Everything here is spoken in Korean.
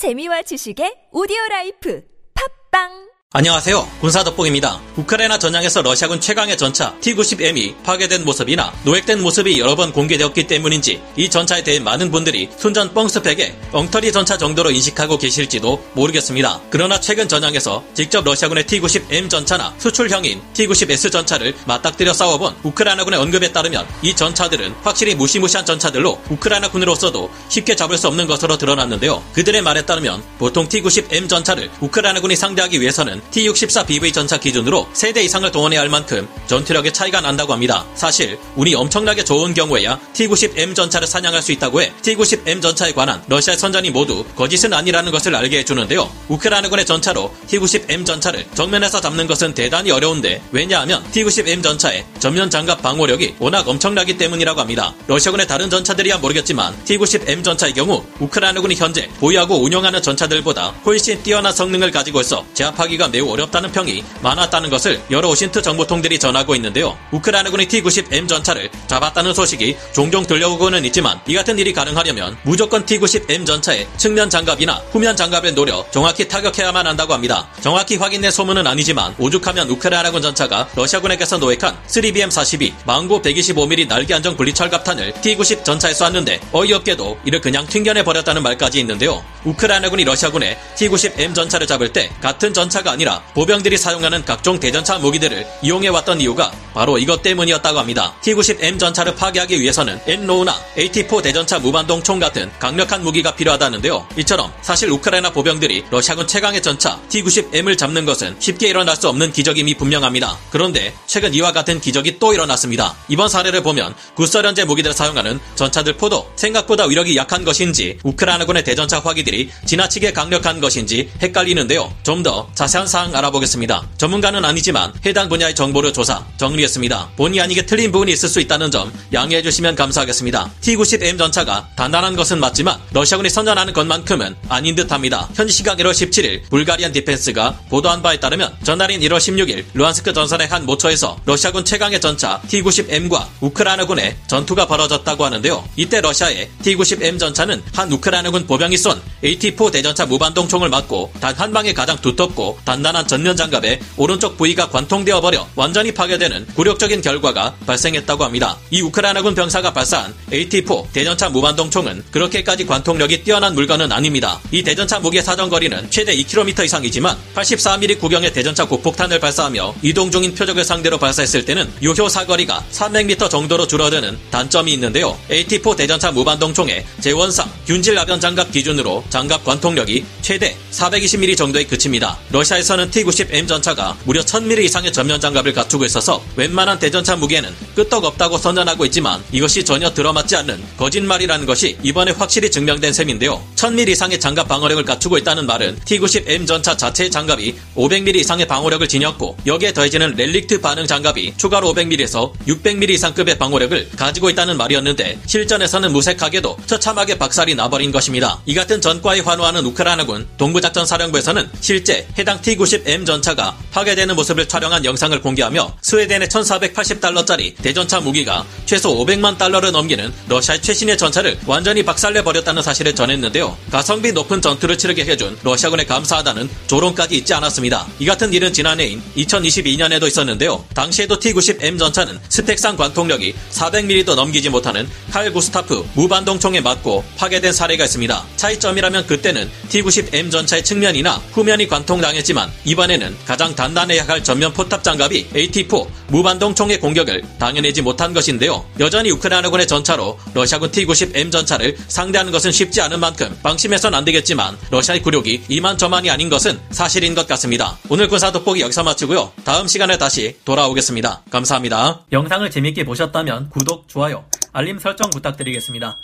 재미와 지식의 오디오 라이프. 팟빵 안녕하세요. 군사 덕봉입니다. 우크라이나 전장에서 러시아군 최강의 전차 T-90M이 파괴된 모습이나 노획된 모습이 여러 번 공개되었기 때문인지 이 전차에 대해 많은 분들이 순전 뻥스펙에 엉터리 전차 정도로 인식하고 계실지도 모르겠습니다. 그러나 최근 전장에서 직접 러시아군의 T-90M 전차나 수출형인 T-90S 전차를 맞닥뜨려 싸워본 우크라이나군의 언급에 따르면 이 전차들은 확실히 무시무시한 전차들로 우크라이나군으로서도 쉽게 잡을 수 없는 것으로 드러났는데요. 그들의 말에 따르면 보통 T-90M 전차를 우크라이나군이 상대하기 위해서는 T-64BV 전차 기준으로 3대 이상을 동원해야 할 만큼 전투력의 차이가 난다고 합니다. 사실 운이 엄청나게 좋은 경우에야 T-90M 전차를 사냥할 수 있다고 해 T-90M 전차에 관한 러시아 선전이 모두 거짓은 아니라는 것을 알게 해주는데요. 우크라이나군의 전차로 T-90M 전차를 정면에서 잡는 것은 대단히 어려운데 왜냐하면 T-90M 전차의 전면 장갑 방호력이 워낙 엄청나기 때문이라고 합니다. 러시아군의 다른 전차들이야 모르겠지만 T-90M 전차의 경우 우크라이나군이 현재 보유하고 운영하는 전차들보다 훨씬 뛰어난 성능을 가지고 있어 제압하기가 매우 어렵다는 평이 많았다는 것을 여러 오신트 정보통들이 전하고 있는데요. 우크라이나군이 T-90M 전차를 잡았다는 소식이 종종 들려오고는 있지만 이 같은 일이 가능하려면 무조건 T-90M 전차의 측면 장갑이나 후면 장갑을 노려 정확히 타격해야만 한다고 합니다. 정확히 확인된 소문은 아니지만 오죽하면 우크라이나군 전차가 러시아군에게서 노획한 3BM-42 망고 125mm 날개 안정 분리철갑탄을 T-90 전차에 쐈는데 어이없게도 이를 그냥 튕겨내 버렸다는 말까지 있는데요. 우크라이나군이 러시아군의 T-90M 전차를 잡을 때 같은 전차가 아니라 보병들이 사용하는 각종 대전차 무기들을 이용해왔던 이유가 바로 이것 때문이었다고 합니다. T-90M 전차를 파괴하기 위해서는 N로우나 AT-4 대전차 무반동 총 같은 강력한 무기가 필요하다는데요. 이처럼 사실 우크라이나 보병들이 러시아군 최강의 전차 T-90M을 잡는 것은 쉽게 일어날 수 없는 기적임이 분명합니다. 그런데 최근 이와 같은 기적이 또 일어났습니다. 이번 사례를 보면 구소련제 무기들을 사용하는 전차들 포도 생각보다 위력이 약한 것인지 우크라이나군의 대전차 화기 들이 지나치게 강력한 것인지 헷갈리는데요. 좀 더 자세한 사항 알아보겠습니다. 전문가는 아니지만 해당 분야의 정보를 조사, 정리했습니다. 본의 아니게 틀린 부분이 있을 수 있다는 점 양해해 주시면 감사하겠습니다. T-90M 전차가 단단한 것은 맞지만 러시아군이 선전하는 것만큼은 아닌 듯합니다. 현지 시각 1월 17일 불가리안 디펜스가 보도한 바에 따르면 전날인 1월 16일 루안스크 전선의 한 모처에서 러시아군 최강의 전차 T-90M과 우크라이나군의 전투가 벌어졌다고 하는데요. 이때 러시아의 T-90M 전차는 한 우크라이나군 보병이 쏜 AT-4 대전차 무반동 총을 맞고 단 한 방에 가장 두텁고 단단한 전면 장갑에 오른쪽 부위가 관통되어 버려 완전히 파괴되는 굴욕적인 결과가 발생했다고 합니다. 이 우크라이나군 병사가 발사한 AT-4 대전차 무반동 총은 그렇게까지 관통력이 뛰어난 물건은 아닙니다. 이 대전차 무기의 사정거리는 최대 2km 이상이지만 84mm 구경의 대전차 고폭탄을 발사하며 이동 중인 표적을 상대로 발사했을 때는 유효 사거리가 300m 정도로 줄어드는 단점이 있는데요. AT-4 대전차 무반동 총의 재원상 균질 나변 장갑 기준으로 장갑 관통력이 최대 420mm 정도에 그칩니다. 러시아에서는 T-90M 전차가 무려 1000mm 이상의 전면 장갑을 갖추고 있어서 웬만한 대전차 무게는 끄떡없다고 선전하고 있지만 이것이 전혀 들어맞지 않는 거짓말이라는 것이 이번에 확실히 증명된 셈인데요. 1000mm 이상의 장갑 방어력을 갖추고 있다는 말은 T-90M 전차 자체의 장갑이 500mm 이상의 방어력을 지녔고 여기에 더해지는 렐릭트 반응 장갑이 추가로 500mm에서 600mm 이상급의 방어력을 가지고 있다는 말이었는데 실전에서는 무색하게도 처참하게 박살이 나버린 것입니다. 이 같은 전 과에 환호하는 우크라이나군 동부작전 사령부에서는 실제 해당 T-90M 전차가 파괴되는 모습을 촬영한 영상을 공개하며 스웨덴의 1480달러짜리 대전차 무기가 최소 500만 달러를 넘기는 러시아의 최신의 전차를 완전히 박살내 버렸다는 사실을 전했는데요. 가성비 높은 전투를 치르게 해준 러시아군에 감사하다는 조롱까지 있지 않았습니다. 이 같은 일은 지난해인 2022년에도 있었는데요. 당시에도 T-90M 전차는 스택상 관통력이 400mm도 넘기지 못하는 칼 구스타프 무반동총에 맞고 파괴된 사례가 있습니다. 차이점이라 면 그때는 T-90M 전차의 측면이나 후면이 관통당했지만 이번에는 가장 단단해야 할 전면 포탑 장갑이 AT-4 무반동 총의 공격을 당해내지 못한 것인데요. 여전히 우크라이나군의 전차로 러시아군 T-90M 전차를 상대하는 것은 쉽지 않은 만큼 방심해선 안 되겠지만 러시아의 굴욕이 이만저만이 아닌 것은 사실인 것 같습니다. 오늘 군사 돋보기 여기서 마치고요. 다음 시간에 다시 돌아오겠습니다. 감사합니다. 영상을 재밌게 보셨다면 구독, 좋아요, 알림 설정 부탁드리겠습니다.